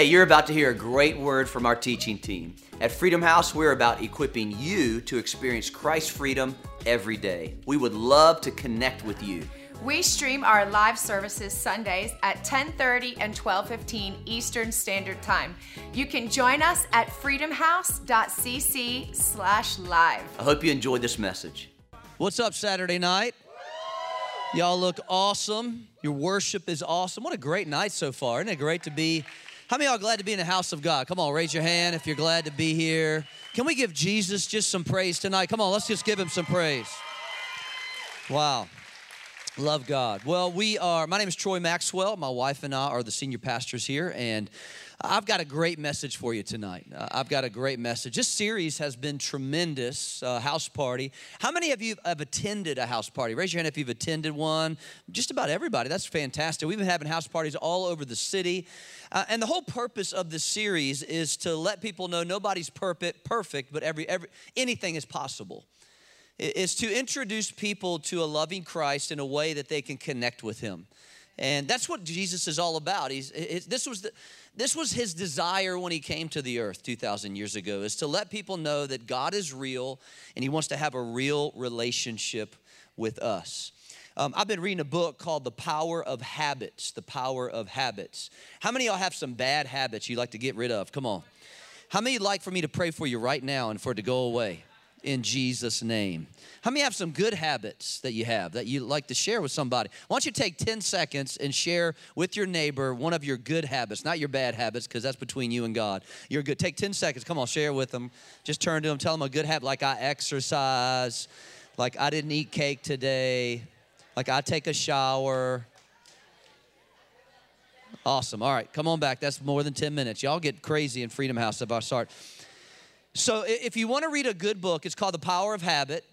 Hey, you're about to hear a great word from our teaching team. At Freedom House, we're about equipping you to experience Christ's freedom every day. We would love to connect with you. We stream our live services Sundays at 10:30 and 12:15 Eastern Standard Time. You can join us at freedomhouse.cc/live. I hope you enjoyed this message. What's up, Saturday night? Y'all look awesome. Your worship is awesome. What a great night so far. Isn't it great to be? How many y'all glad to be in the house of God? Come on, raise your hand if you're glad to be here. Can we give Jesus just some praise tonight? Come on, let's just give him some praise. Wow. Love God. Well, we are, my name is Troy Maxwell. My wife and I are the senior pastors here, and I've got a great message for you tonight. Uh, I've got a great message. This series has been tremendous. Uh, house party. How many of you have attended a house party? Raise your hand if you've attended one. Just about everybody. That's fantastic. We've been having house parties all over the city. Uh, and the whole purpose of this series is to let people know nobody's perfect, perfect but every, every, anything is possible is to introduce people to a loving Christ in a way that they can connect with Him. And that's what Jesus is all about. He's, this, was the, this was his desire when he came to the earth 2,000 years ago, is to let people know that God is real and he wants to have a real relationship with us. Um, I've been reading a book called The Power of Habits. The Power of Habits. How many of y'all have some bad habits you like to get rid of? Come on. How many like for me to pray for you right now and for it to go away? In Jesus' name. How many have some good habits that you have that you like to share with somebody? Why don't you take 10 seconds and share with your neighbor one of your good habits, not your bad habits, because that's between you and God. You're good. Take 10 seconds. Come on, share with them. Just turn to them, tell them a good habit, like I exercise, like I didn't eat cake today, like I take a shower. Awesome. All right, come on back. That's more than 10 minutes. Y'all get crazy in Freedom House if I start. So, if you want to read a good book, it's called The Power of Habit.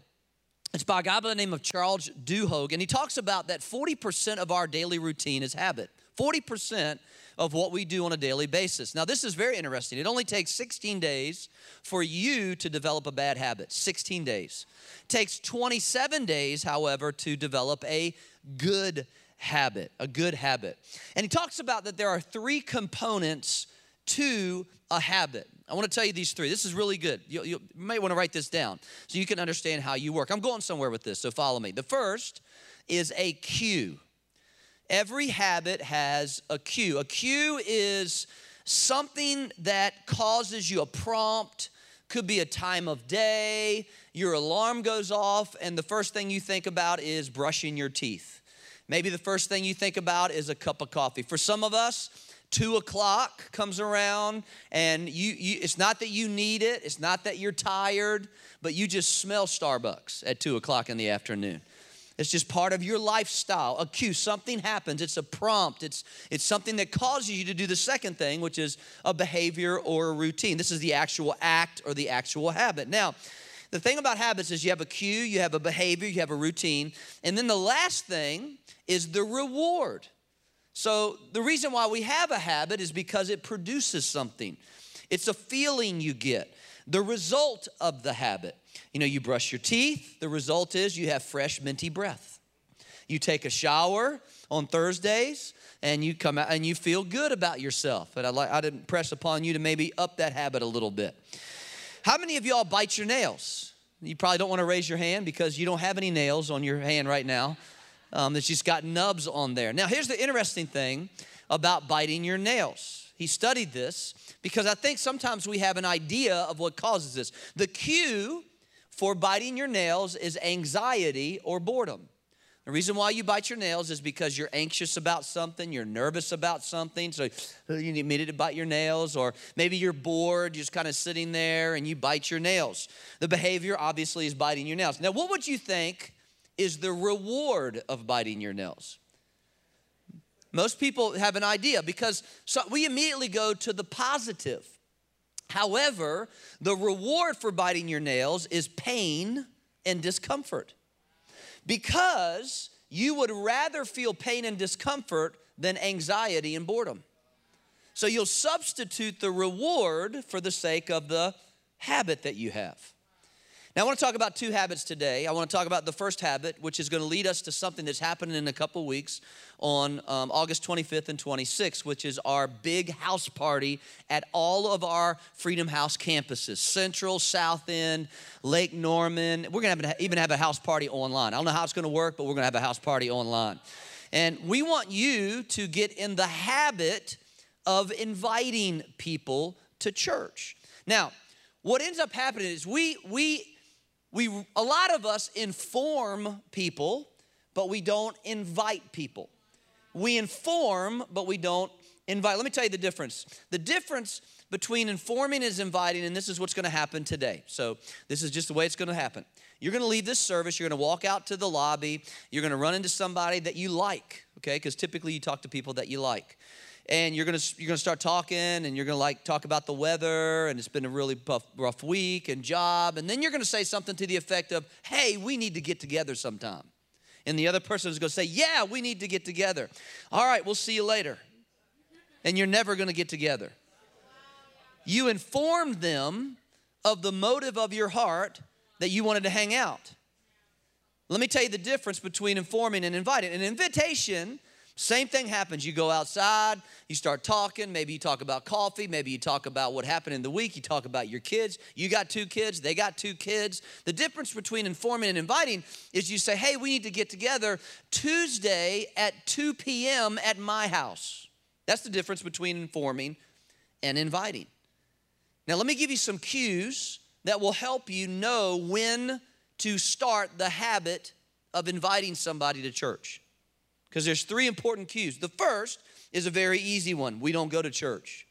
It's by a guy by the name of Charles Duhigg, and he talks about that 40% of our daily routine is habit. 40% of what we do on a daily basis. Now, this is very interesting. It only takes 16 days for you to develop a bad habit. 16 days. It takes 27 days, however, to develop a good habit, a good habit. And he talks about that there are three components to a habit. I want to tell you these three. This is really good. You, you may want to write this down so you can understand how you work. I'm going somewhere with this, so follow me. The first is a cue. Every habit has a cue. A cue is something that causes you a prompt, could be a time of day, your alarm goes off, and the first thing you think about is brushing your teeth. Maybe the first thing you think about is a cup of coffee. For some of us, two o'clock comes around and you, you, it's not that you need it it's not that you're tired but you just smell starbucks at two o'clock in the afternoon. It's just part of your lifestyle. A cue something happens. It's a prompt. It's it's something that causes you to do the second thing which is a behavior or a routine. This is the actual act or the actual habit. Now the thing about habits is you have a cue you have a behavior you have a routine and then the last thing is the reward so, the reason why we have a habit is because it produces something. It's a feeling you get, the result of the habit. You know, you brush your teeth, the result is you have fresh, minty breath. You take a shower on Thursdays, and you come out and you feel good about yourself. And I'd, like, I'd impress upon you to maybe up that habit a little bit. How many of y'all bite your nails? You probably don't want to raise your hand because you don't have any nails on your hand right now um, that she's got nubs on there. Now, here's the interesting thing about biting your nails. He studied this because I think sometimes we have an idea of what causes this. The cue for biting your nails is anxiety or boredom. The reason why you bite your nails is because you're anxious about something, you're nervous about something, so you need to bite your nails, or maybe you're bored, you're just kind of sitting there and you bite your nails. The behavior obviously is biting your nails. Now, what would you think is the reward of biting your nails. Most people have an idea because so we immediately go to the positive. However, the reward for biting your nails is pain and discomfort. Because you would rather feel pain and discomfort than anxiety and boredom. So you'll substitute the reward for the sake of the habit that you have. Now, I want to talk about two habits today. I want to talk about the first habit, which is going to lead us to something that's happening in a couple weeks on um, August 25th and 26th, which is our big house party at all of our Freedom House campuses Central, South End, Lake Norman. We're going to have, even have a house party online. I don't know how it's going to work, but we're going to have a house party online. And we want you to get in the habit of inviting people to church. Now, what ends up happening is we, we, we, a lot of us inform people, but we don't invite people. We inform, but we don't invite. Let me tell you the difference. The difference between informing is inviting, and this is what's going to happen today. So, this is just the way it's going to happen. You're going to leave this service, you're going to walk out to the lobby, you're going to run into somebody that you like, okay? Because typically you talk to people that you like and you're gonna you're gonna start talking and you're gonna like talk about the weather and it's been a really rough, rough week and job. And then you're gonna say something to the effect of hey we need to get together sometime. And the other person is gonna say yeah we need to get together. All right we'll see you later. And you're never gonna get together. You informed them of the motive of your heart that you wanted to hang out. Let me tell you the difference between informing and inviting. An invitation same thing happens. You go outside, you start talking. Maybe you talk about coffee. Maybe you talk about what happened in the week. You talk about your kids. You got two kids, they got two kids. The difference between informing and inviting is you say, hey, we need to get together Tuesday at 2 p.m. at my house. That's the difference between informing and inviting. Now, let me give you some cues that will help you know when to start the habit of inviting somebody to church because there's three important cues. The first is a very easy one. We don't go to church.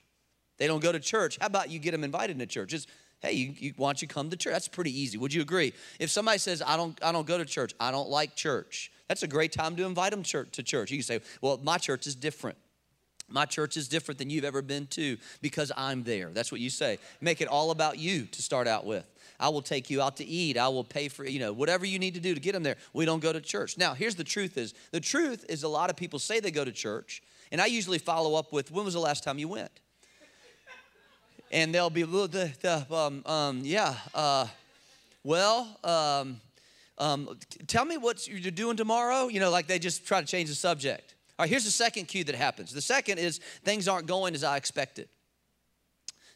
They don't go to church. How about you get them invited to church? It's, hey, you, you, why don't you come to church? That's pretty easy. Would you agree? If somebody says, I don't, I don't go to church, I don't like church, that's a great time to invite them to church. You can say, well, my church is different. My church is different than you've ever been to because I'm there. That's what you say. Make it all about you to start out with. I will take you out to eat. I will pay for, you know, whatever you need to do to get them there. We don't go to church. Now, here's the truth is the truth is a lot of people say they go to church, and I usually follow up with, when was the last time you went? And they'll be, the, the, um, um, yeah, uh, well, um, um, tell me what you're doing tomorrow. You know, like they just try to change the subject. All right, here's the second cue that happens. The second is things aren't going as I expected.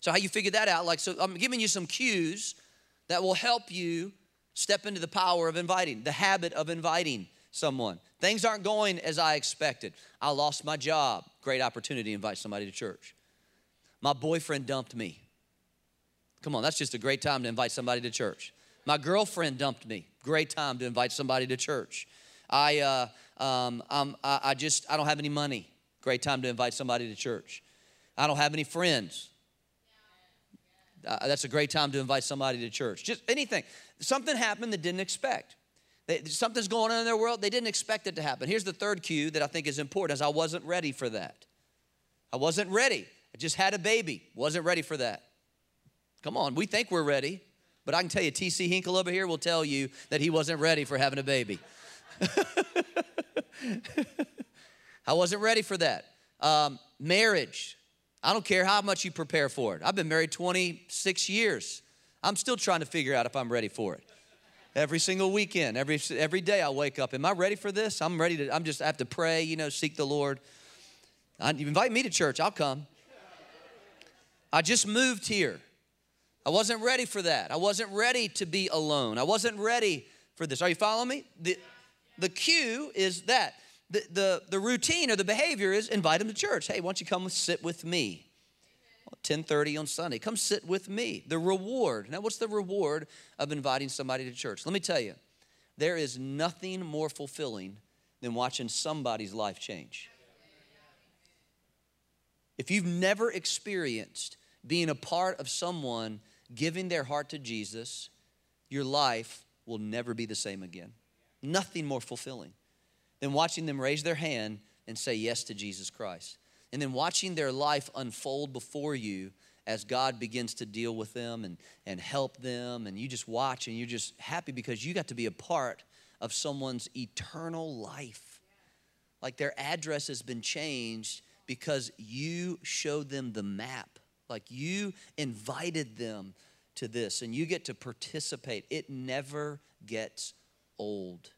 So how you figure that out? Like, so I'm giving you some cues that will help you step into the power of inviting, the habit of inviting someone. Things aren't going as I expected. I lost my job. Great opportunity to invite somebody to church. My boyfriend dumped me. Come on, that's just a great time to invite somebody to church. My girlfriend dumped me. Great time to invite somebody to church. I, uh, um, I, I just, I don't have any money. Great time to invite somebody to church. I don't have any friends uh, that's a great time to invite somebody to church. Just anything. Something happened that didn't expect. They, something's going on in their world. They didn't expect it to happen. Here's the third cue that I think is important as I wasn't ready for that. I wasn't ready. I just had a baby. Wasn't ready for that. Come on, we think we're ready, but I can tell you, TC Hinkle over here will tell you that he wasn't ready for having a baby. I wasn't ready for that. Um, marriage. I don't care how much you prepare for it. I've been married 26 years. I'm still trying to figure out if I'm ready for it. Every single weekend, every every day I wake up. Am I ready for this? I'm ready to. I'm just I have to pray. You know, seek the Lord. I, you invite me to church, I'll come. I just moved here. I wasn't ready for that. I wasn't ready to be alone. I wasn't ready for this. Are you following me? The, the cue is that the, the, the routine or the behavior is invite them to church. Hey, why don't you come sit with me? 10:30 on Sunday. Come sit with me. The reward. Now, what's the reward of inviting somebody to church? Let me tell you, there is nothing more fulfilling than watching somebody's life change. If you've never experienced being a part of someone giving their heart to Jesus, your life will never be the same again. Nothing more fulfilling than watching them raise their hand and say yes to Jesus Christ. And then watching their life unfold before you as God begins to deal with them and, and help them. And you just watch and you're just happy because you got to be a part of someone's eternal life. Like their address has been changed because you showed them the map. Like you invited them to this and you get to participate, it never gets old.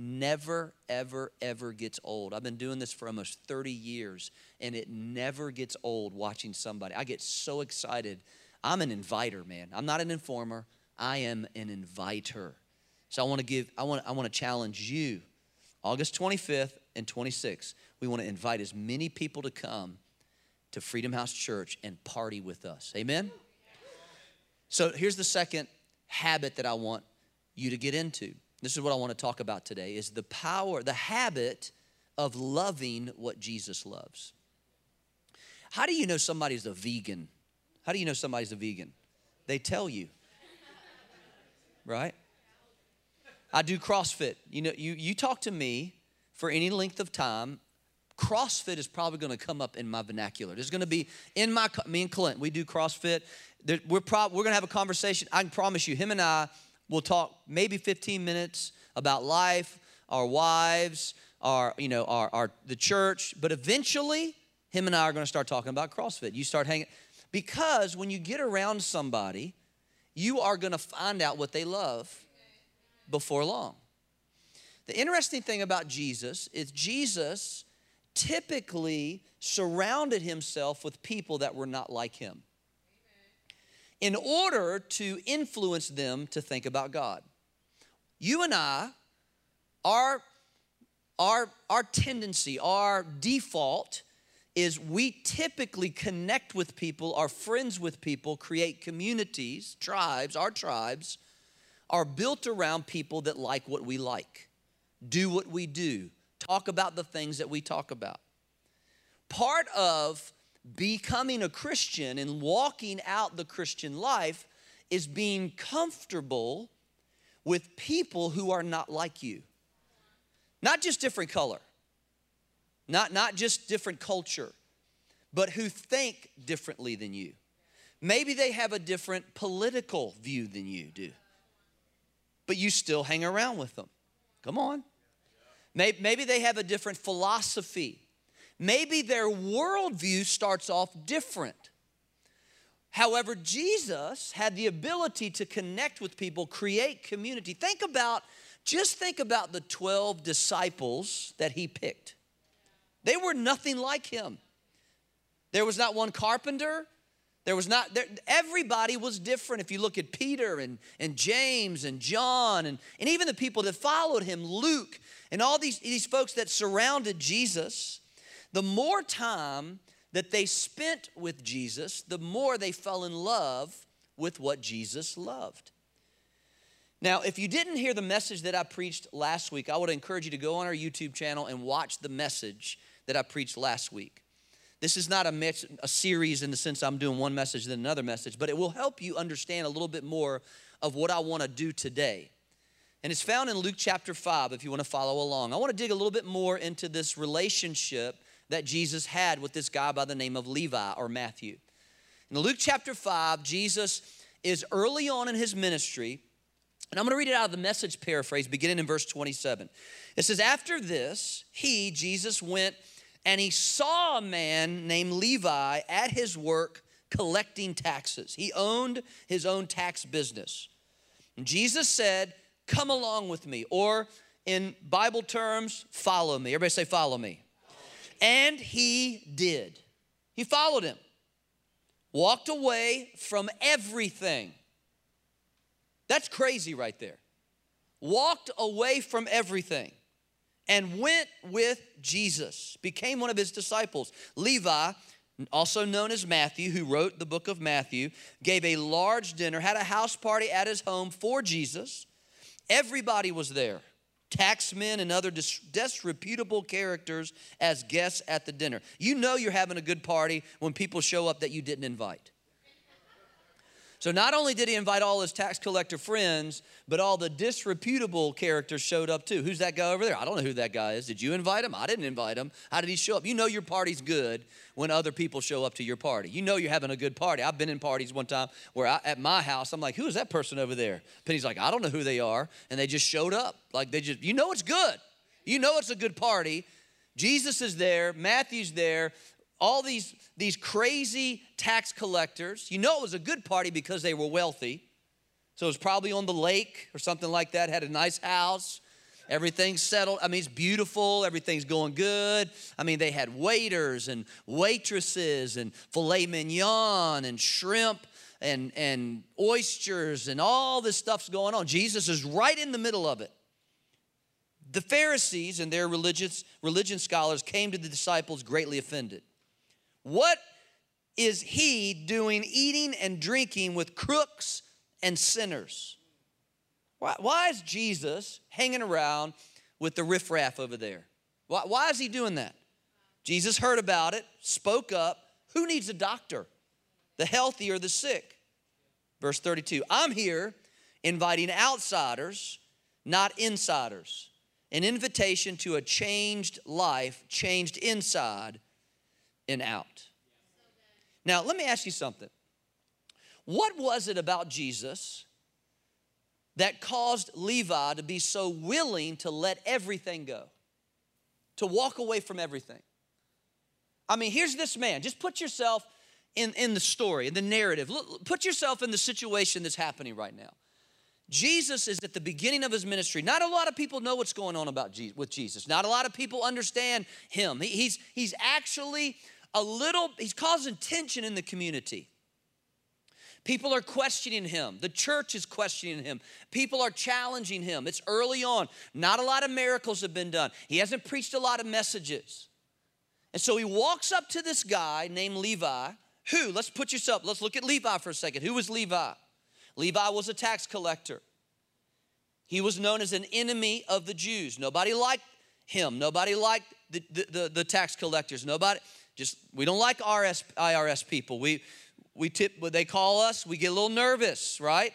Never, ever, ever gets old. I've been doing this for almost 30 years and it never gets old watching somebody. I get so excited. I'm an inviter, man. I'm not an informer, I am an inviter. So I want to give, I want, I want to challenge you. August 25th and 26th, we want to invite as many people to come to Freedom House Church and party with us. Amen? So here's the second habit that I want you to get into. This is what I want to talk about today is the power, the habit of loving what Jesus loves. How do you know somebody's a vegan? How do you know somebody's a vegan? They tell you. Right? I do CrossFit. You know, you, you talk to me for any length of time, CrossFit is probably going to come up in my vernacular. There's going to be in my me and Clint. We do CrossFit. There, we're prob- we're going to have a conversation. I can promise you, him and I will talk maybe 15 minutes about life, our wives, our you know our, our the church. But eventually, him and I are going to start talking about CrossFit. You start hanging because when you get around somebody, you are going to find out what they love before long. The interesting thing about Jesus is Jesus typically surrounded himself with people that were not like him in order to influence them to think about God. You and I, our, our, our tendency, our default is we typically connect with people, are friends with people, create communities, tribes, our tribes are built around people that like what we like, do what we do, talk about the things that we talk about. Part of becoming a Christian and walking out the Christian life is being comfortable with people who are not like you. Not just different color, not, not just different culture, but who think differently than you. Maybe they have a different political view than you do, but you still hang around with them. Come on. Maybe they have a different philosophy. Maybe their worldview starts off different. However, Jesus had the ability to connect with people, create community. Think about, just think about the 12 disciples that he picked. They were nothing like him. There was not one carpenter. There was not, there, everybody was different. If you look at Peter and, and James and John and, and even the people that followed him, Luke, and all these, these folks that surrounded Jesus, the more time that they spent with Jesus, the more they fell in love with what Jesus loved. Now, if you didn't hear the message that I preached last week, I would encourage you to go on our YouTube channel and watch the message that I preached last week. This is not a, a series in the sense I'm doing one message then another message, but it will help you understand a little bit more of what I want to do today. And it's found in Luke chapter 5 if you want to follow along. I want to dig a little bit more into this relationship that Jesus had with this guy by the name of Levi or Matthew. In Luke chapter 5, Jesus is early on in his ministry, and I'm going to read it out of the message paraphrase beginning in verse 27. It says, After this, he, Jesus, went and he saw a man named Levi at his work collecting taxes. He owned his own tax business. And Jesus said, Come along with me, or in Bible terms, follow me. Everybody say, Follow me. And he did. He followed him, walked away from everything. That's crazy right there. Walked away from everything and went with Jesus, became one of his disciples. Levi, also known as Matthew, who wrote the book of Matthew, gave a large dinner, had a house party at his home for Jesus. Everybody was there taxmen and other dis- disreputable characters as guests at the dinner. You know you're having a good party when people show up that you didn't invite. So not only did he invite all his tax collector friends, but all the disreputable characters showed up too. Who's that guy over there? I don't know who that guy is. Did you invite him? I didn't invite him. How did he show up? You know your party's good when other people show up to your party. You know you're having a good party. I've been in parties one time where I, at my house, I'm like, who is that person over there? Penny's like, I don't know who they are. And they just showed up. Like they just, you know it's good. You know it's a good party. Jesus is there, Matthew's there, all these, these crazy tax collectors. You know it was a good party because they were wealthy. So it was probably on the lake or something like that, had a nice house. Everything's settled. I mean, it's beautiful. Everything's going good. I mean, they had waiters and waitresses and filet mignon and shrimp and, and oysters and all this stuff's going on. Jesus is right in the middle of it. The Pharisees and their religious religion scholars came to the disciples greatly offended. What is he doing eating and drinking with crooks and sinners? Why, why is Jesus hanging around with the riffraff over there? Why, why is he doing that? Jesus heard about it, spoke up. Who needs a doctor? The healthy or the sick? Verse 32 I'm here inviting outsiders, not insiders. An invitation to a changed life, changed inside and out. Now, let me ask you something. What was it about Jesus that caused Levi to be so willing to let everything go, to walk away from everything? I mean, here's this man. Just put yourself in, in the story, in the narrative. Look, put yourself in the situation that's happening right now. Jesus is at the beginning of his ministry. Not a lot of people know what's going on about Jesus, with Jesus. Not a lot of people understand him. He, he's, he's actually a little, he's causing tension in the community. People are questioning him. The church is questioning him. People are challenging him. It's early on. Not a lot of miracles have been done. He hasn't preached a lot of messages. And so he walks up to this guy named Levi, who, let's put yourself, let's look at Levi for a second. Who was Levi? Levi was a tax collector. He was known as an enemy of the Jews. Nobody liked him. Nobody liked the, the, the, the tax collectors. Nobody, just, we don't like RS, IRS people. We, we tip, what they call us, we get a little nervous, right?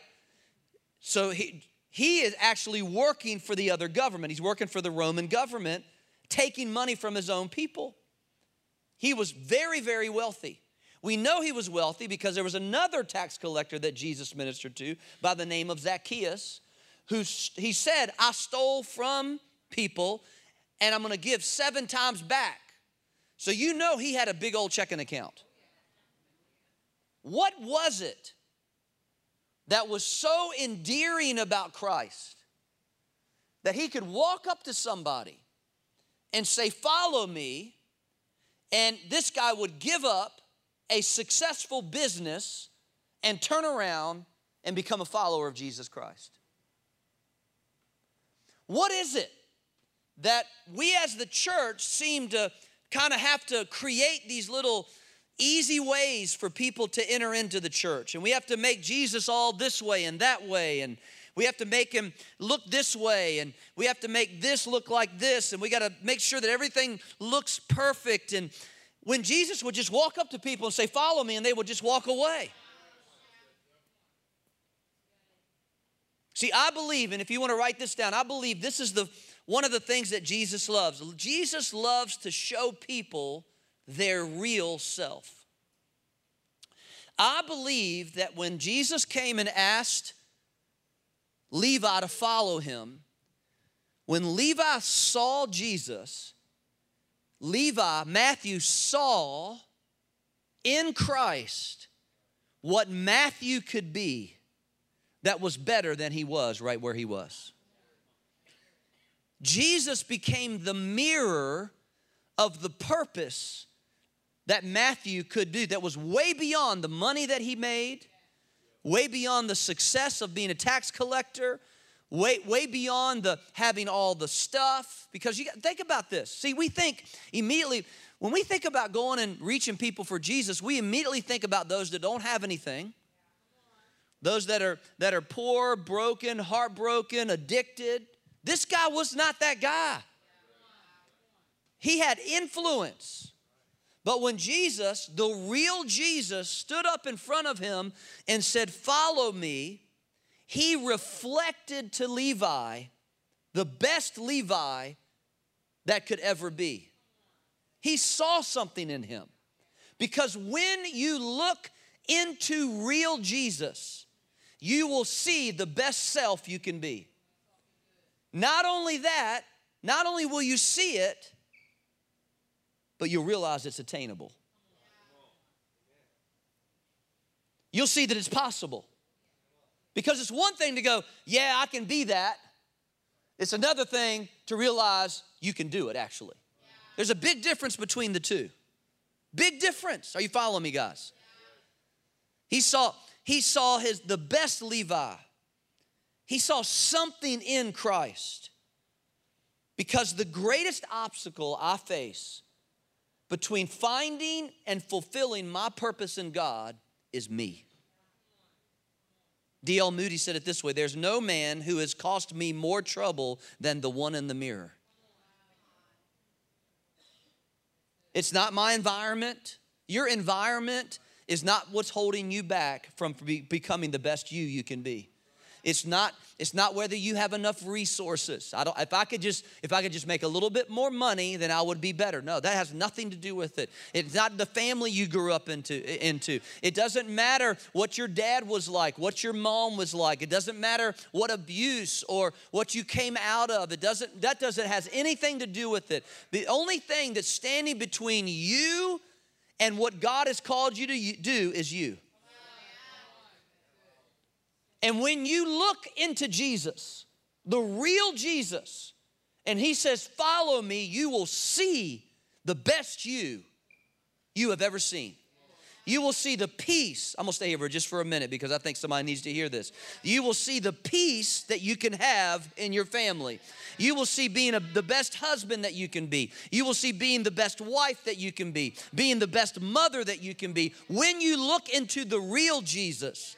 So he, he is actually working for the other government. He's working for the Roman government, taking money from his own people. He was very, very wealthy. We know he was wealthy because there was another tax collector that Jesus ministered to by the name of Zacchaeus, who he said, I stole from people and I'm gonna give seven times back. So you know he had a big old checking account. What was it that was so endearing about Christ that he could walk up to somebody and say, Follow me, and this guy would give up a successful business and turn around and become a follower of Jesus Christ? What is it that we as the church seem to kind of have to create these little easy ways for people to enter into the church. And we have to make Jesus all this way and that way. And we have to make him look this way. And we have to make this look like this. And we got to make sure that everything looks perfect. And when Jesus would just walk up to people and say, Follow me, and they would just walk away. See, I believe, and if you want to write this down, I believe this is the one of the things that Jesus loves. Jesus loves to show people their real self. I believe that when Jesus came and asked Levi to follow him, when Levi saw Jesus, Levi, Matthew saw in Christ what Matthew could be that was better than he was right where he was. Jesus became the mirror of the purpose that Matthew could do that was way beyond the money that he made, way beyond the success of being a tax collector, way, way beyond the having all the stuff. Because you think about this. See, we think immediately, when we think about going and reaching people for Jesus, we immediately think about those that don't have anything. Those that are that are poor, broken, heartbroken, addicted. This guy was not that guy. He had influence. But when Jesus, the real Jesus, stood up in front of him and said, Follow me, he reflected to Levi the best Levi that could ever be. He saw something in him. Because when you look into real Jesus, you will see the best self you can be. Not only that, not only will you see it, but you'll realize it's attainable. You'll see that it's possible. Because it's one thing to go, yeah, I can be that. It's another thing to realize you can do it, actually. Yeah. There's a big difference between the two. Big difference. Are you following me, guys? Yeah. He saw, he saw his the best Levi he saw something in Christ. Because the greatest obstacle I face between finding and fulfilling my purpose in God is me. D.L. Moody said it this way There's no man who has cost me more trouble than the one in the mirror. It's not my environment. Your environment is not what's holding you back from becoming the best you you can be. It's not, it's not whether you have enough resources. I don't, if I could just if I could just make a little bit more money, then I would be better. No, that has nothing to do with it. It's not the family you grew up into into. It doesn't matter what your dad was like, what your mom was like. It doesn't matter what abuse or what you came out of. It doesn't that doesn't has anything to do with it. The only thing that's standing between you and what God has called you to do is you. And when you look into Jesus, the real Jesus, and he says, Follow me, you will see the best you you have ever seen. You will see the peace. I'm gonna stay here for just for a minute because I think somebody needs to hear this. You will see the peace that you can have in your family. You will see being a, the best husband that you can be. You will see being the best wife that you can be, being the best mother that you can be. When you look into the real Jesus,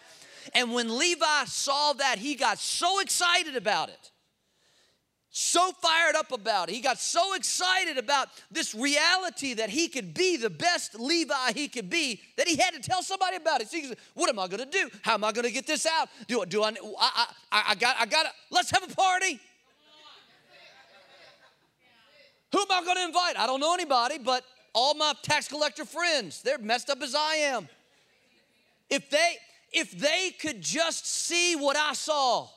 and when Levi saw that, he got so excited about it. So fired up about it. He got so excited about this reality that he could be the best Levi he could be that he had to tell somebody about it. So he said, What am I gonna do? How am I gonna get this out? Do, I do I, I, I, I got, I got, let's have a party. Who am I gonna invite? I don't know anybody, but all my tax collector friends, they're messed up as I am. If they, if they could just see what I saw,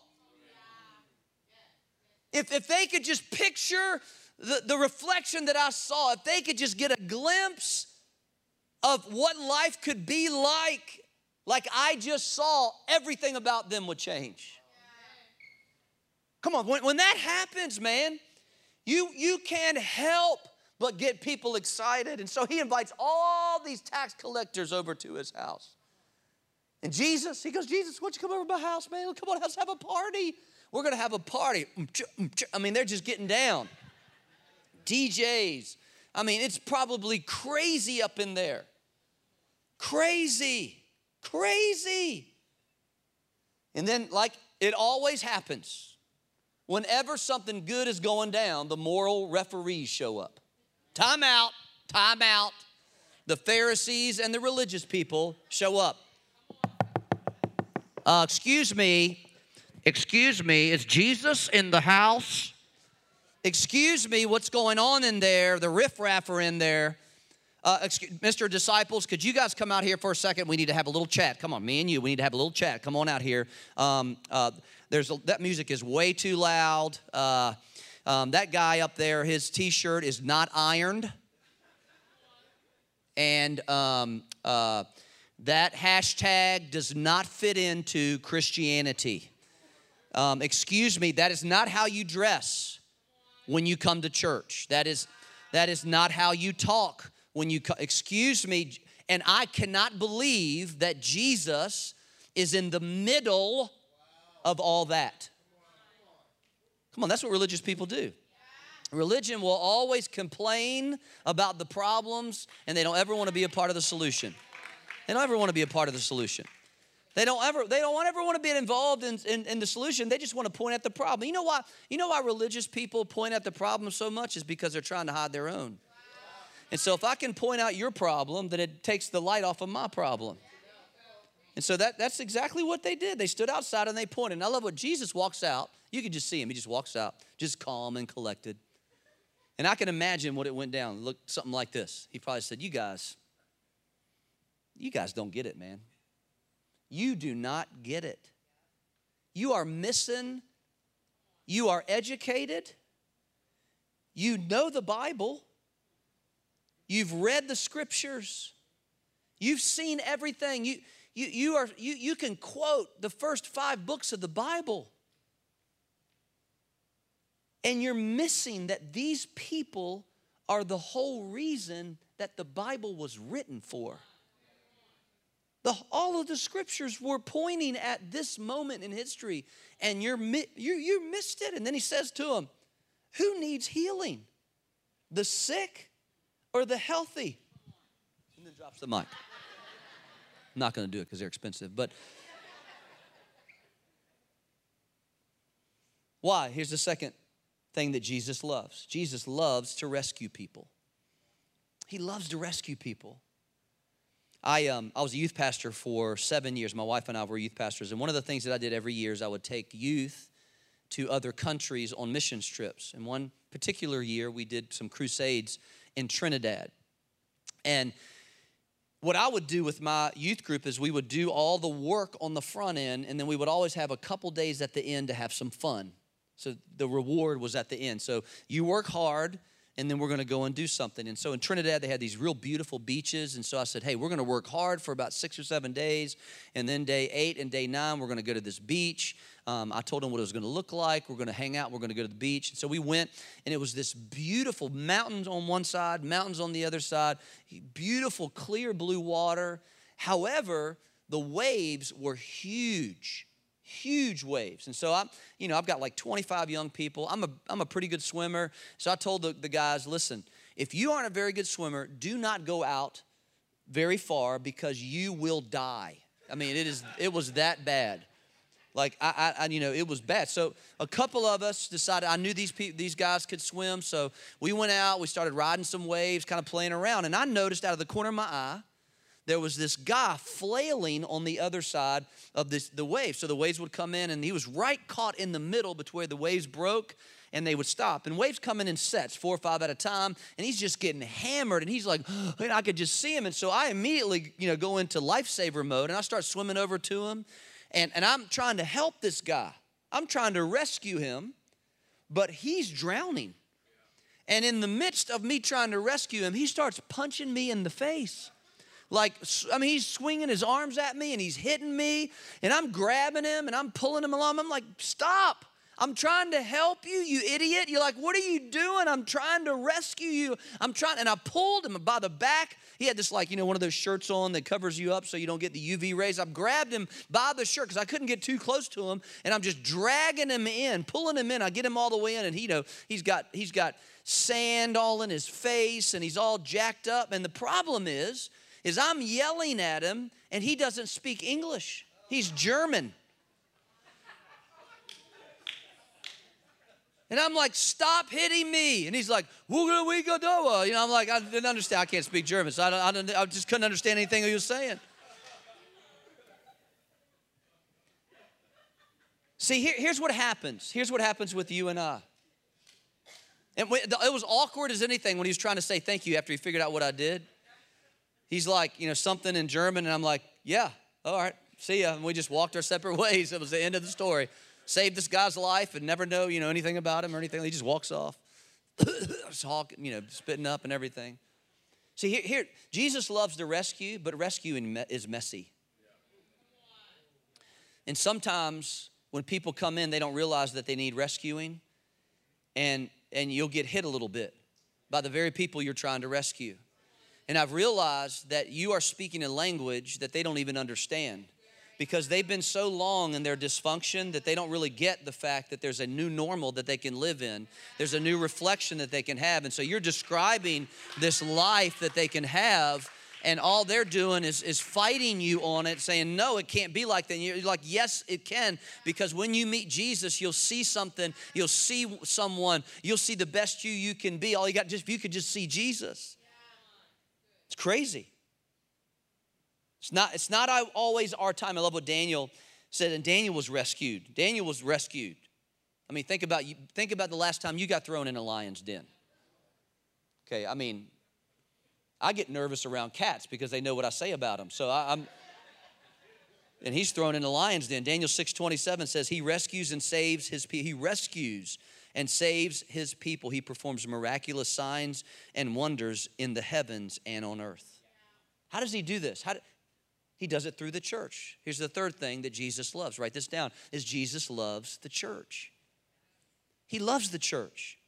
if, if they could just picture the, the reflection that I saw, if they could just get a glimpse of what life could be like, like I just saw, everything about them would change. Come on, when, when that happens, man, you, you can't help but get people excited. And so he invites all these tax collectors over to his house. And Jesus, he goes, Jesus, why don't you come over to my house, man? Come on, let's have a party. We're gonna have a party. Mm, mm, I mean, they're just getting down. DJs. I mean, it's probably crazy up in there. Crazy, crazy. And then, like it always happens, whenever something good is going down, the moral referees show up. Time out, time out. The Pharisees and the religious people show up. Uh, excuse me, excuse me, is Jesus in the house? Excuse me, what's going on in there? The riffraff are in there. Uh, excuse, Mr. Disciples, could you guys come out here for a second? We need to have a little chat. Come on, me and you, we need to have a little chat. Come on out here. Um, uh, there's a, that music is way too loud. Uh, um, that guy up there, his T-shirt is not ironed, and um, uh, that hashtag does not fit into Christianity. Um, excuse me, that is not how you dress when you come to church. That is, that is not how you talk when you, excuse me, and I cannot believe that Jesus is in the middle of all that. Come on, that's what religious people do. Religion will always complain about the problems and they don't ever want to be a part of the solution. They don't ever want to be a part of the solution. They don't ever, they don't ever want to be involved in, in, in, the solution. They just want to point at the problem. You know why? You know why religious people point at the problem so much is because they're trying to hide their own. And so if I can point out your problem, then it takes the light off of my problem. And so that, that's exactly what they did. They stood outside and they pointed. And I love what Jesus walks out. You can just see him. He just walks out, just calm and collected. And I can imagine what it went down. Look, something like this. He probably said, You guys, you guys don't get it, man. You do not get it. You are missing, you are educated, you know the Bible, you've read the scriptures, you've seen everything. You, you, you, are, you, you can quote the first five books of the Bible. And you're missing that these people are the whole reason that the Bible was written for. The, all of the scriptures were pointing at this moment in history, and you're, you, you missed it. And then he says to them, Who needs healing? The sick or the healthy? And then drops the mic. I'm not going to do it because they're expensive, but why? Here's the second thing that Jesus loves Jesus loves to rescue people. He loves to rescue people. I, um, I was a youth pastor for seven years. My wife and I were youth pastors. And one of the things that I did every year is I would take youth to other countries on mission trips. And one particular year, we did some crusades in Trinidad. And what I would do with my youth group is we would do all the work on the front end, and then we would always have a couple days at the end to have some fun. So the reward was at the end. So you work hard, and then we're going to go and do something. And so in Trinidad, they had these real beautiful beaches. And so I said, hey, we're going to work hard for about six or seven days. And then day eight and day nine, we're going to go to this beach. Um, I told them what it was going to look like. We're going to hang out. We're going to go to the beach. And so we went, and it was this beautiful mountains on one side, mountains on the other side, beautiful, clear blue water. However, the waves were huge huge waves. And so I'm, you know, I've got like 25 young people. I'm a, I'm a pretty good swimmer. So I told the, the guys, listen, if you aren't a very good swimmer, do not go out very far because you will die. I mean, it is, it was that bad. Like I, I, you know, it was bad. So a couple of us decided. I knew these people, these guys could swim. So we went out. We started riding some waves, kind of playing around. And I noticed out of the corner of my eye, there was this guy flailing on the other side of this, the wave. So the waves would come in, and he was right caught in the middle between the waves broke and they would stop. And waves come in sets, four or five at a time, and he's just getting hammered. And he's like, and I could just see him. And so I immediately, you know, go into lifesaver mode, and I start swimming over to him, and, and I'm trying to help this guy. I'm trying to rescue him, but he's drowning. And in the midst of me trying to rescue him, he starts punching me in the face. Like, I mean, he's swinging his arms at me and he's hitting me, and I'm grabbing him and I'm pulling him along. I'm like, stop. I'm trying to help you, you idiot. You're like, what are you doing? I'm trying to rescue you. I'm trying, and I pulled him by the back. He had this, like, you know, one of those shirts on that covers you up so you don't get the UV rays. I grabbed him by the shirt because I couldn't get too close to him, and I'm just dragging him in, pulling him in. I get him all the way in, and he, you know, he's got, he's got sand all in his face, and he's all jacked up. And the problem is, is I'm yelling at him and he doesn't speak English. He's German. And I'm like, stop hitting me. And he's like, Wooga wega doa. You know, I'm like, I didn't understand. I can't speak German, so I, don't, I, don't, I just couldn't understand anything he was saying. See, here, here's what happens. Here's what happens with you and I. And it was awkward as anything when he was trying to say thank you after he figured out what I did he's like, you know, something in German, and I'm like, yeah, all right, see ya. And we just walked our separate ways. It was the end of the story. Saved this guy's life and never know, you know, anything about him or anything. He just walks off, talking, you know, spitting up and everything. See, here, here, Jesus loves to rescue, but rescuing is messy. And sometimes when people come in, they don't realize that they need rescuing, and, and you'll get hit a little bit by the very people you're trying to rescue. And I've realized that you are speaking a language that they don't even understand because they've been so long in their dysfunction that they don't really get the fact that there's a new normal that they can live in. There's a new reflection that they can have. And so you're describing this life that they can have. And all they're doing is, is fighting you on it, saying, No, it can't be like that. And you're like, Yes, it can. Because when you meet Jesus, you'll see something, you'll see someone, you'll see the best you you can be. All you got, just if you could just see Jesus. Crazy. It's not, it's not always our time. I love what Daniel said, and Daniel was rescued. Daniel was rescued. I mean, think about, you, think about the last time you got thrown in a lion's den. Okay, I mean, I get nervous around cats because they know what I say about them. So I, am and he's thrown in a lion's den. Daniel 6:27 says he rescues and saves his people. He rescues and saves his people. He performs miraculous signs and wonders in the heavens and on earth. How does he do this? How do, He does it through the church. Here's the third thing that Jesus loves. Write this down is Jesus loves the church. He loves the church.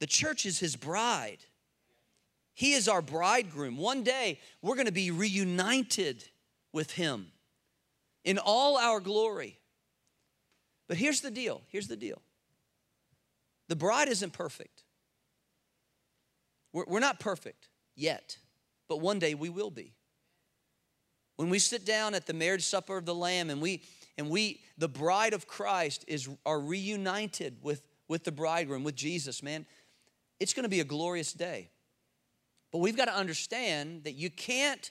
The church is his bride. He is our bridegroom. One day we're going to be reunited with him in all our glory. But here's the deal. Here's the deal. The bride isn't perfect. We're, we're not perfect yet, but one day we will be. When we sit down at the marriage supper of the Lamb and we and we the bride of Christ is are reunited with with the bridegroom with Jesus, man, it's going to be a glorious day. But we've got to understand that you can't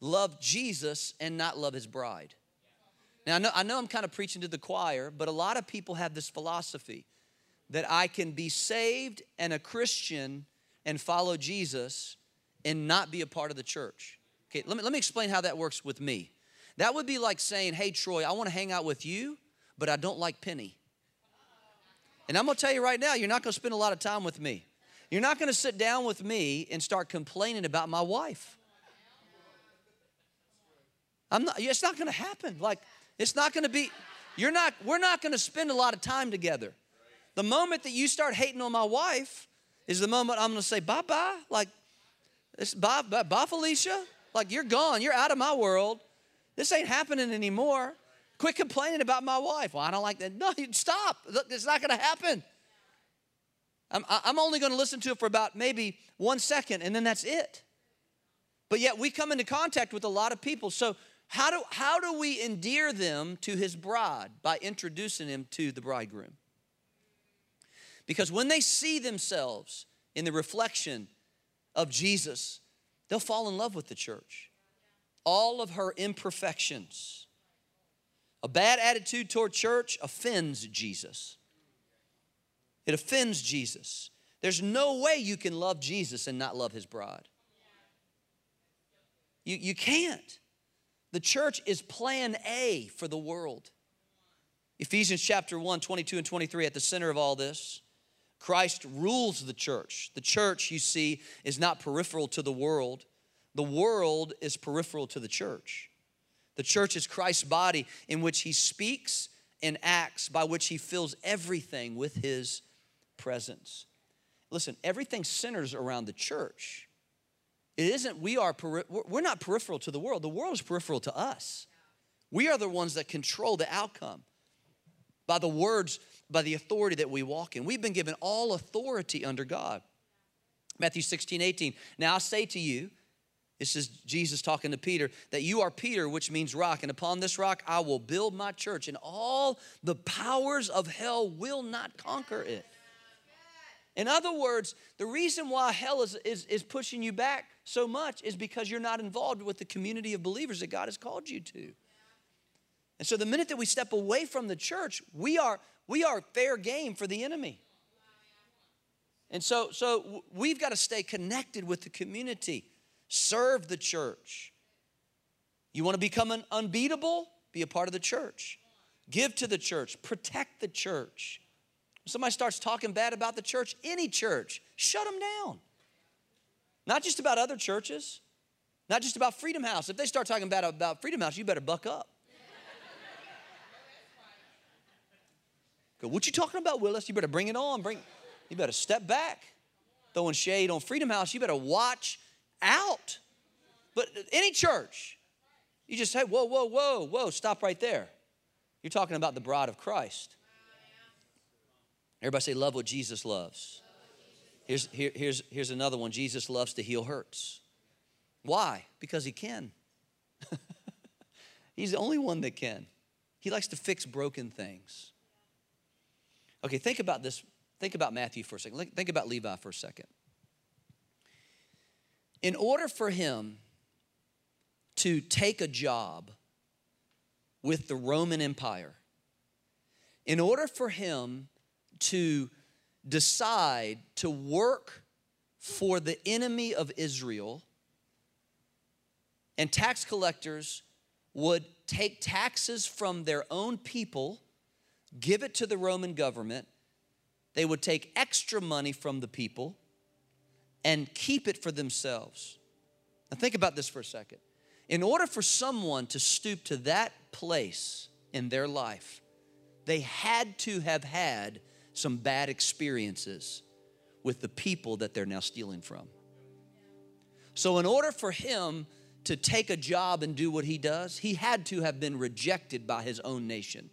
love Jesus and not love his bride. Now, I know, I know I'm kind of preaching to the choir, but a lot of people have this philosophy that I can be saved and a Christian and follow Jesus and not be a part of the church. Okay, let me, let me explain how that works with me. That would be like saying, hey, Troy, I want to hang out with you, but I don't like Penny. And I'm gonna tell you right now, you're not gonna spend a lot of time with me. You're not gonna sit down with me and start complaining about my wife. I'm not, it's not gonna happen. Like, it's not gonna be, you're not, we're not gonna spend a lot of time together. The moment that you start hating on my wife is the moment I'm gonna say bye bye. Like, this, bye, bye, bye, Felicia. Like, you're gone. You're out of my world. This ain't happening anymore. Quit complaining about my wife. Well, I don't like that. No, stop. It's not going to happen. I'm, I'm only going to listen to it for about maybe one second, and then that's it. But yet we come into contact with a lot of people. So how do, how do we endear them to his bride? By introducing him to the bridegroom. Because when they see themselves in the reflection of Jesus, they'll fall in love with the church. All of her imperfections. A bad attitude toward church offends Jesus. It offends Jesus. There's no way you can love Jesus and not love his bride. You, you can't. The church is plan A for the world. Ephesians chapter 1, 22 and 23 at the center of all this. Christ rules the church. The church, you see, is not peripheral to the world, the world is peripheral to the church. The church is Christ's body in which he speaks and acts, by which he fills everything with his presence. Listen, everything centers around the church. It isn't, we are, we're not peripheral to the world. The world is peripheral to us. We are the ones that control the outcome by the words by the authority that we walk in. We've been given all authority under God. Matthew 16, 18. Now I say to you, this is Jesus talking to Peter, that you are Peter, which means rock, and upon this rock I will build my church, and all the powers of hell will not conquer it. In other words, the reason why hell is, is, is pushing you back so much is because you're not involved with the community of believers that God has called you to. And so the minute that we step away from the church, we are we are fair game for the enemy. And so, so we've got to stay connected with the community, serve the church. You want to become an unbeatable? Be a part of the church. Give to the church, protect the church. Somebody starts talking bad about the church, any church, shut them down. Not just about other churches, not just about Freedom House. If they start talking bad about Freedom House, you better buck up. Go, what you talking about, Willis? You better bring it on. Bring, you better step back. Throwing shade on Freedom House, you better watch out. But any church, you just say, whoa, whoa, whoa, whoa, stop right there. You're talking about the bride of Christ. Everybody say, love what Jesus loves. Here's, here, here's, here's another one Jesus loves to heal hurts. Why? Because he can. He's the only one that can. He likes to fix broken things. Okay, think about this. Think about Matthew for a second. Think about Levi for a second. In order for him to take a job with the Roman Empire, in order for him to decide to work for the enemy of Israel, and tax collectors would take taxes from their own people give it to the Roman government. They would take extra money from the people and keep it for themselves. Now, think about this for a second. In order for someone to stoop to that place in their life, they had to have had some bad experiences with the people that they're now stealing from. So, in order for him to take a job and do what he does, he had to have been rejected by his own nation.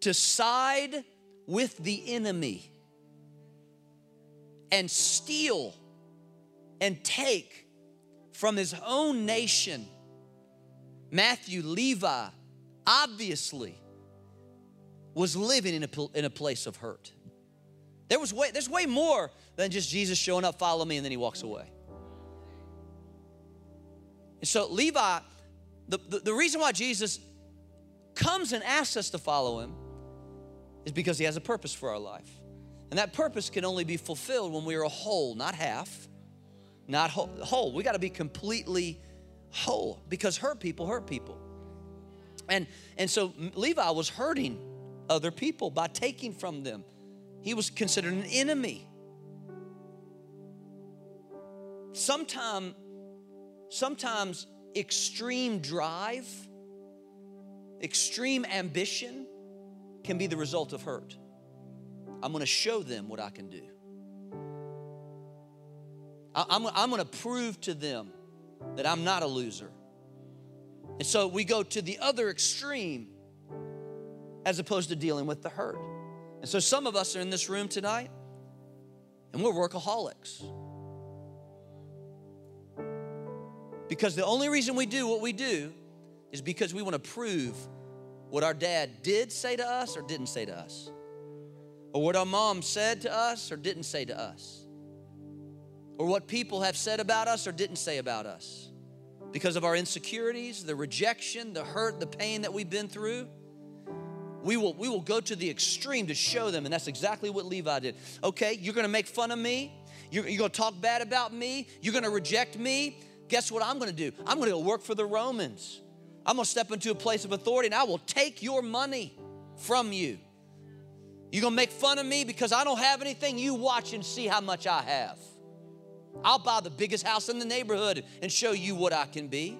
To side with the enemy and steal and take from his own nation. Matthew, Levi, obviously was living in a, in a place of hurt. There was way, there's way more than just Jesus showing up, follow me, and then he walks away. And so Levi, the, the, the reason why Jesus comes and asks us to follow him is because he has a purpose for our life. And that purpose can only be fulfilled when we are whole, not half, not whole. whole. We got to be completely whole because hurt people hurt people. And, and so Levi was hurting other people by taking from them. He was considered an enemy. Sometime sometimes extreme drive, extreme ambition can be the result of hurt. I'm gonna show them what I can do. I'm, I'm gonna prove to them that I'm not a loser. And so we go to the other extreme as opposed to dealing with the hurt. And so some of us are in this room tonight and we're workaholics. Because the only reason we do what we do is because we want to prove what our dad did say to us or didn't say to us, or what our mom said to us or didn't say to us, or what people have said about us or didn't say about us. Because of our insecurities, the rejection, the hurt, the pain that we've been through, we will, we will go to the extreme to show them, and that's exactly what Levi did. Okay, you're gonna make fun of me, you're, you're gonna talk bad about me, you're gonna reject me guess what I'm gonna do? I'm gonna go work for the Romans. I'm gonna step into a place of authority and I will take your money from you. You're gonna make fun of me because I don't have anything? You watch and see how much I have. I'll buy the biggest house in the neighborhood and show you what I can be.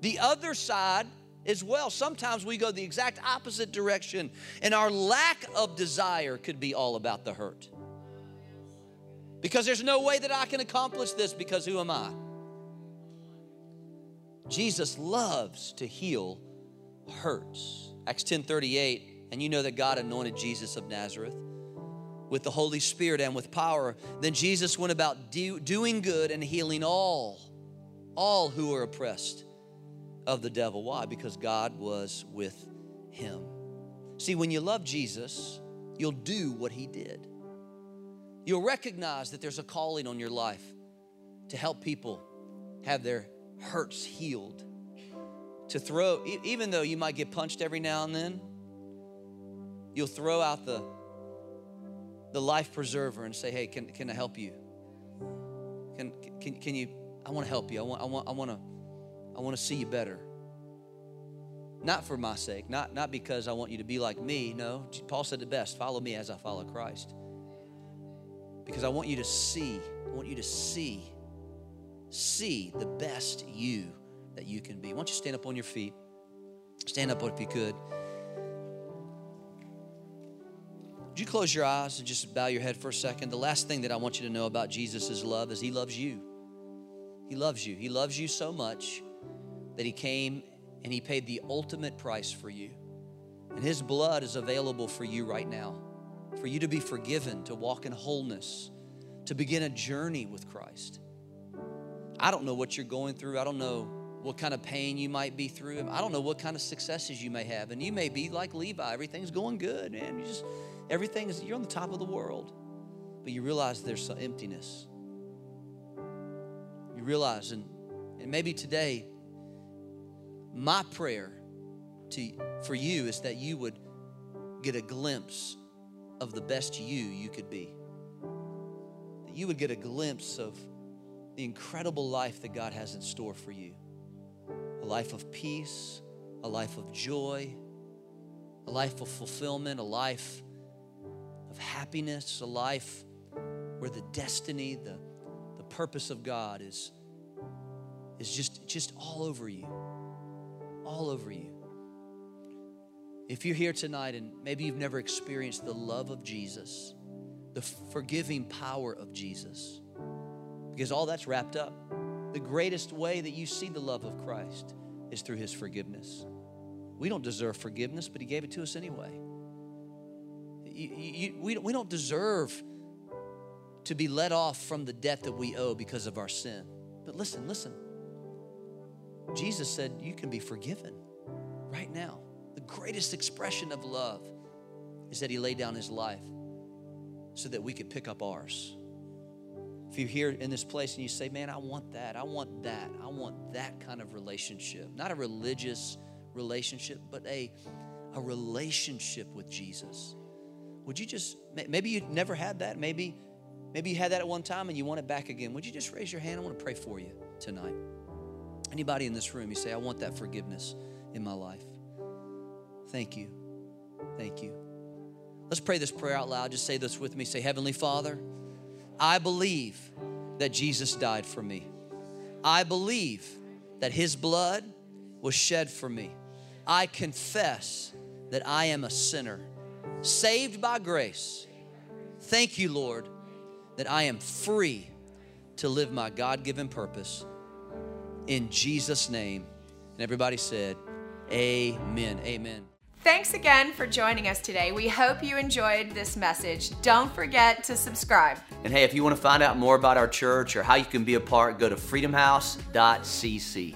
The other side as well, sometimes we go the exact opposite direction, and our lack of desire could be all about the hurt. Because there's no way that I can accomplish this because who am I? Jesus loves to heal hurts. Acts 10 38, and you know that God anointed Jesus of Nazareth with the Holy Spirit and with power. Then Jesus went about do, doing good and healing all, all who were oppressed of the devil. Why? Because God was with him. See, when you love Jesus, you'll do what he did. You'll recognize that there's a calling on your life to help people have their hurts healed. To throw, even though you might get punched every now and then, you'll throw out the, the life preserver and say, hey, can, can I help you? Can, can, can you, I want to help you. I want, I want, I want to, I want to see you better. Not for my sake, not, not because I want you to be like me. No, Paul said the best follow me as I follow Christ. Because I want you to see, I want you to see see the best you that you can be. Why don't you stand up on your feet? Stand up if you could. Would you close your eyes and just bow your head for a second? The last thing that I want you to know about Jesus' love is He loves you. He loves you. He loves you so much that He came and He paid the ultimate price for you. And His blood is available for you right now, for you to be forgiven, to walk in wholeness, to begin a journey with Christ. I don't know what you're going through. I don't know what kind of pain you might be through. I don't know what kind of successes you may have. And you may be like Levi, everything's going good, man. You just everything is you're on the top of the world. But you realize there's some emptiness. You realize and, and maybe today my prayer to for you is that you would get a glimpse of the best you you could be. That you would get a glimpse of the incredible life that God has in store for you a life of peace, a life of joy, a life of fulfillment, a life of happiness, a life where the destiny, the, the purpose of God is, is just just all over you. All over you. If you're here tonight and maybe you've never experienced the love of Jesus, the forgiving power of Jesus, because all that's wrapped up. The greatest way that you see the love of Christ is through his forgiveness. We don't deserve forgiveness, but he gave it to us anyway. You, you, we, we don't deserve to be let off from the debt that we owe because of our sin. But listen, listen. Jesus said you can be forgiven right now. The greatest expression of love is that he laid down his life so that we could pick up ours. If you're here in this place and you say, Man, I want that, I want that, I want that kind of relationship, not a religious relationship, but a, a relationship with Jesus. Would you just, maybe you never had that, maybe, maybe you had that at one time and you want it back again. Would you just raise your hand? I want to pray for you tonight. Anybody in this room, you say, I want that forgiveness in my life. Thank you. Thank you. Let's pray this prayer out loud. Just say this with me. Say, Heavenly Father, I believe that Jesus died for me. I believe that His blood was shed for me. I confess that I am a sinner, saved by grace. Thank you, Lord, that I am free to live my God given purpose. In Jesus' name. And everybody said, Amen. Amen. Thanks again for joining us today. We hope you enjoyed this message. Don't forget to subscribe. And hey, if you want to find out more about our church or how you can be a part, go to freedomhouse.cc.